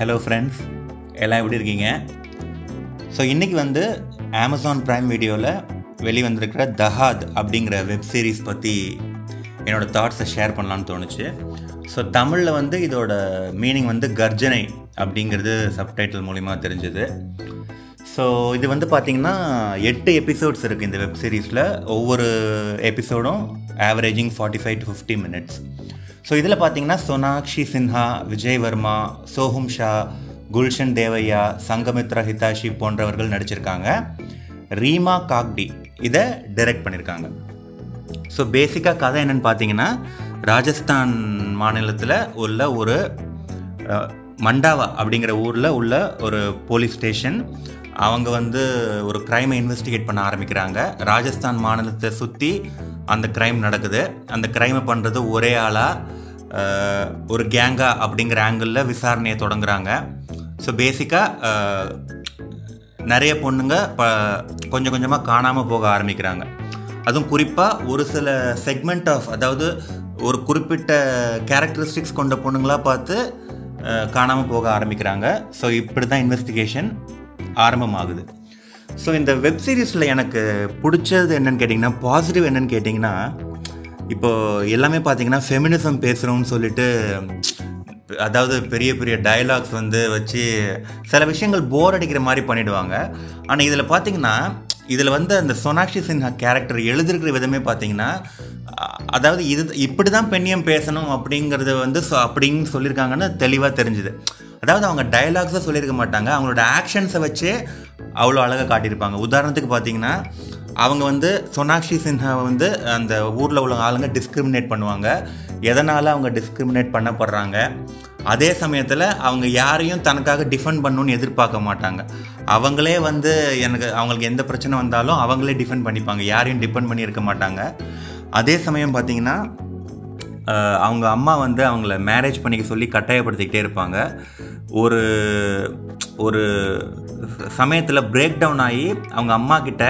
Hello friends எல்லாம் எப்படி இருக்கீங்க? ஸோ இன்றைக்கி வந்து அமேசான் ப்ரைம் வீடியோவில் வெளிவந்திருக்கிற தஹாத் அப்படிங்கிற வெப் சீரிஸ் பற்றி என்னோடய தாட்ஸை ஷேர் பண்ணலான்னு தோணுச்சு. ஸோ தமிழில் வந்து இதோட மீனிங் வந்து கர்ஜனை அப்படிங்கிறது சப்டைட்டில் மூலிமா தெரிஞ்சது. ஸோ இது வந்து பார்த்திங்கன்னா எட்டு எபிசோட்ஸ் இருக்குது இந்த வெப் சீரிஸில் ஒவ்வொரு எபிசோடும் averaging forty five to fifty minutes so இதில் பார்த்தீங்கன்னா சோனாக்ஷி சின்ஹா விஜய் வர்மா சோஹும் ஷா குல்ஷன் தேவையா சங்கமித்ரா ஹிதாஷி போன்றவர்கள் நடிச்சிருக்காங்க. ரீமா காக்டி இதை டைரக்ட் பண்ணியிருக்காங்க ஸோ பேசிக்காக கதை என்னென்னு பார்த்தீங்கன்னா ராஜஸ்தான் மாநிலத்தில் உள்ள ஒரு மண்டாவா அப்படிங்கிற ஊரில் உள்ள ஒரு போலீஸ் ஸ்டேஷன். அவங்க வந்து ஒரு க்ரைமை இன்வெஸ்டிகேட் பண்ண ஆரம்பிக்கிறாங்க. ராஜஸ்தான் மாநிலத்தை சுற்றி அந்த க்ரைம் நடக்குது. அந்த க்ரைமை பண்ணுறது ஒரே ஆளாக ஒரு கேங்கா அப்படிங்கிற ஆங்கிளில் விசாரணையை தொடங்குறாங்க. ஸோ பேசிக்காக நிறைய பொண்ணுங்க ப கொஞ்சம் கொஞ்சமாக காணாமல் போக ஆரம்பிக்கிறாங்க. அதுவும் குறிப்பாக ஒரு சில செக்மெண்ட் ஆஃப் அதாவது ஒரு குறிப்பிட்ட கேரக்டரிஸ்டிக்ஸ் கொண்ட பொண்ணுங்களாக பார்த்து காணாமல் போக ஆரம்பிக்கிறாங்க. ஸோ இப்படி தான் இன்வெஸ்டிகேஷன் ஆரம்பமாகுது. ஸோ இந்த வெப் சீரிஸில் எனக்கு பிடிச்சது என்னன்னு கேட்டிங்கன்னா பாசிட்டிவ் என்னென்னு கேட்டிங்கன்னா இப்போ எல்லாமே பார்த்தீங்கன்னா ஃபெமினிசம் பேசுகிறோம்னு சொல்லிட்டு அதாவது பெரிய பெரிய டயலாக்ஸ் வந்து வச்சு சில விஷயங்கள் போர் அடிக்கிற மாதிரி பண்ணிடுவாங்க. ஆனால் இதில் பார்த்தீங்கன்னா இதில் வந்து அந்த சோனாக்ஷி சின்ஹா கேரக்டர் எழுதிருக்கிற விதமே பார்த்தீங்கன்னா அதாவது இது இப்படி தான் பெண்ணியம் பேசணும் அப்படிங்கிறது வந்து அப்படின்னு சொல்லியிருக்காங்கன்னு தெளிவாக தெரிஞ்சுது. அதாவது அவங்க டைலாக்ஸை சொல்லியிருக்க மாட்டாங்க. அவங்களோட ஆக்ஷன்ஸை வச்சு அவ்வளோ அழகாக காட்டியிருப்பாங்க. உதாரணத்துக்கு பார்த்தீங்கன்னா அவங்க வந்து சோனாக்ஷி சின்ஹாவை வந்து அந்த ஊரில் உள்ள ஆளுங்க டிஸ்கிரிமினேட் பண்ணுவாங்க. எதனால் அவங்க டிஸ்கிரிமினேட் பண்ணப்படுறாங்க? அதே சமயத்தில் அவங்க யாரையும் தனக்காக டிஃபெண்ட் பண்ணணும்னு எதிர்பார்க்க மாட்டாங்க. அவங்களே வந்து எனக்கு அவங்களுக்கு எந்த பிரச்சனை வந்தாலும் அவங்களே டிஃபெண்ட் பண்ணிப்பாங்க. யாரையும் டிபெண்ட் பண்ணி இருக்க மாட்டாங்க. அதே சமயம் பார்த்தீங்கன்னா அவங்க அம்மா வந்து அவங்கள மேரேஜ் பண்ணிக்க சொல்லி கட்டாயப்படுத்திக்கிட்டே இருப்பாங்க. ஒரு ஒரு சமயத்தில் பிரேக் டவுன் ஆகி அவங்க அம்மா கிட்ட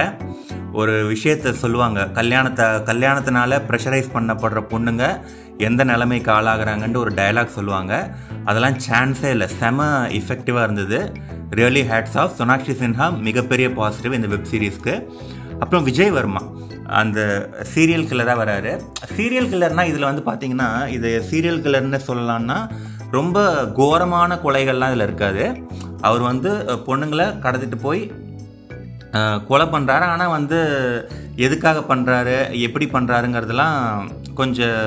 ஒரு விஷயத்த சொல்லுவாங்க. கல்யாணத்தை கல்யாணத்தினால ப்ரெஷரைஸ் பண்ணப்படுற பொண்ணுங்க எந்த நிலைமைக்கு ஆளாகிறாங்கன்ட்டு ஒரு டயலாக் சொல்லுவாங்க. அதெல்லாம் சான்ஸே இல்லை. செம இஃபெக்டிவாக இருந்தது. Really hats off Sonakshi Sinha மிகப்பெரிய பாசிட்டிவ் இந்த வெப் சீரிஸ்க்கு அப்புறம் விஜய் வர்மா. அந்த சீரியல் கில்லராக வராரு. சீரியல் கில்லர்னால் இதில் வந்து பார்த்தீங்கன்னா இது சீரியல் கில்லர்னு சொல்லலாம்னா ரொம்ப கோரமான கொலைகள்லாம் இதில் இருக்காது. அவர் வந்து பொண்ணுங்களை கடத்திட்டு போய் கொலை பண்ணுறாரு ஆனால் வந்து எதுக்காக பண்ணுறாரு எப்படி பண்ணுறாருங்கிறதுலாம் கொஞ்சம்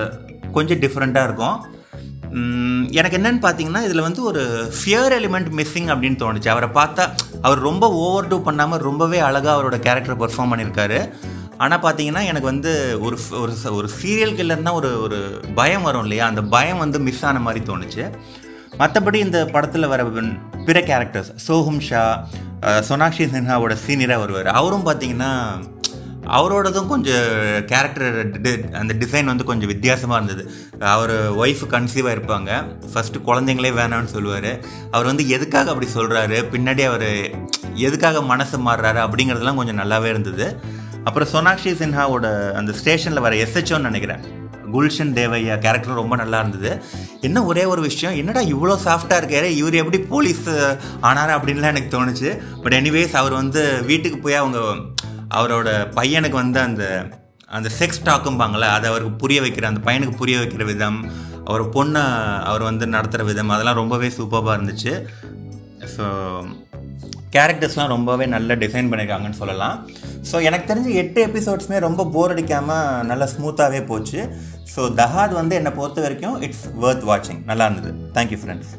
கொஞ்சம் டிஃப்ரெண்ட்டாக இருக்கும். எனக்கு என்னன்னு பார்த்தீங்கன்னா இதில் வந்து ஒரு ஃபியர் எலிமெண்ட் மிஸ்ஸிங் அப்படின்னு தோணுச்சு. அவரை பார்த்தா அவர் ரொம்ப ஓவர் டூ பண்ணாமல் ரொம்பவே அழகாக அவரோட கேரக்டர் பர்ஃபார்ம் பண்ணியிருக்காரு. ஆனால் பார்த்தீங்கன்னா எனக்கு வந்து ஒரு ஒரு ஒரு சீரியல் கில்லர்னா ஒரு ஒரு பயம் வரும் இல்லையா? அந்த பயம் வந்து மிஸ் ஆன மாதிரி தோணுச்சு. மற்றபடி இந்த படத்தில் வர பிற கேரக்டர்ஸ் சோஹும் ஷா சோனாக்ஷி சின்ஹாவோட சீனியராக வருவார். அவரும் பார்த்தீங்கன்னா அவரோடதும் கொஞ்சம் கேரக்டர் அந்த டிசைன் வந்து கொஞ்சம் வித்தியாசமாக இருந்தது. அவர் ஒய்ஃப் கன்சீவாக இருப்பாங்க. ஃபஸ்ட்டு குழந்தைங்களே வேணாம்னு சொல்லுவார். அவர் வந்து எதுக்காக அப்படி சொல்கிறாரு பின்னாடி அவர் எதுக்காக மனசு மாறுறாரு? அப்படிங்கிறதுலாம் கொஞ்சம் நல்லாவே இருந்தது. அப்புறம் சோனாக்ஷி சின்ஹாவோட அந்த ஸ்டேஷனில் வர எஸ்ஹெச்ஓன்னு நினைக்கிறேன். குல்ஷன் தேவையா? கேரக்டர் ரொம்ப நல்லா இருந்தது. என்ன ஒரே ஒரு விஷயம் என்னடா இவ்வளோ சாஃப்டாக இருக்காரு இவர் எப்படி போலீஸ் ஆனார் அப்படின்லாம் எனக்கு தோணுச்சு. பட் எனிவேஸ் அவர் வந்து வீட்டுக்கு போய் அவங்க அவரோட பையனுக்கு வந்து அந்த அந்த செக்ஸ் டாக்கும்பாங்களே அதை அவருக்கு புரிய வைக்கிற அந்த பையனுக்கு புரிய வைக்கிற விதம் அவர் பொண்ணை அவர் வந்து நடத்துகிற விதம் அதெல்லாம் ரொம்பவே சூப்பராக இருந்துச்சு. ஸோ கேரக்டர்ஸ்லாம் ரொம்பவே நல்ல டிசைன் பண்ணியிருக்காங்கன்னு சொல்லலாம். ஸோ எனக்கு தெரிஞ்சு எட்டு எபிசோட்ஸுமே ரொம்ப போர் அடிக்காமல் நல்லா ஸ்மூத்தாகவே போச்சு. ஸோ தஹாத் வந்து என்னை பொறுத்த வரைக்கும் இட்ஸ் ஒர்த் வாட்சிங் நல்லா இருந்தது. Thank you friends